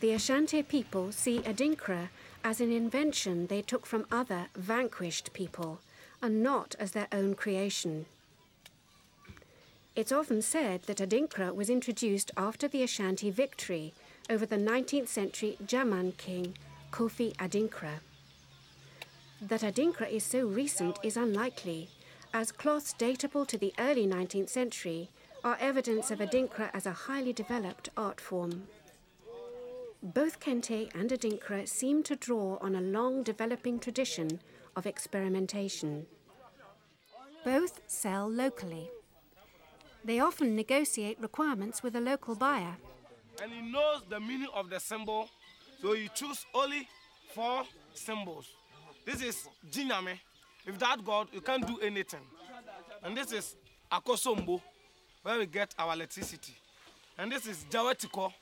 The Ashanti people see Adinkra as an invention they took from other vanquished people and not as their own creation. It's often said that Adinkra was introduced after the Ashanti victory over the 19th century Jaman king Kofi Adinkra. That Adinkra is so recent is unlikely, as cloths datable to the early 19th century are evidence of Adinkra as a highly developed art form. Both Kente and Adinkra seem to draw on a long developing tradition of experimentation. Both sell locally. They often negotiate requirements with a local buyer. And he knows the meaning of the symbol, so he chooses only four symbols. This is Gye Nyame. Without God, you can't do anything. And this is Akosombo, where we get our electricity. And this is Jawetiko,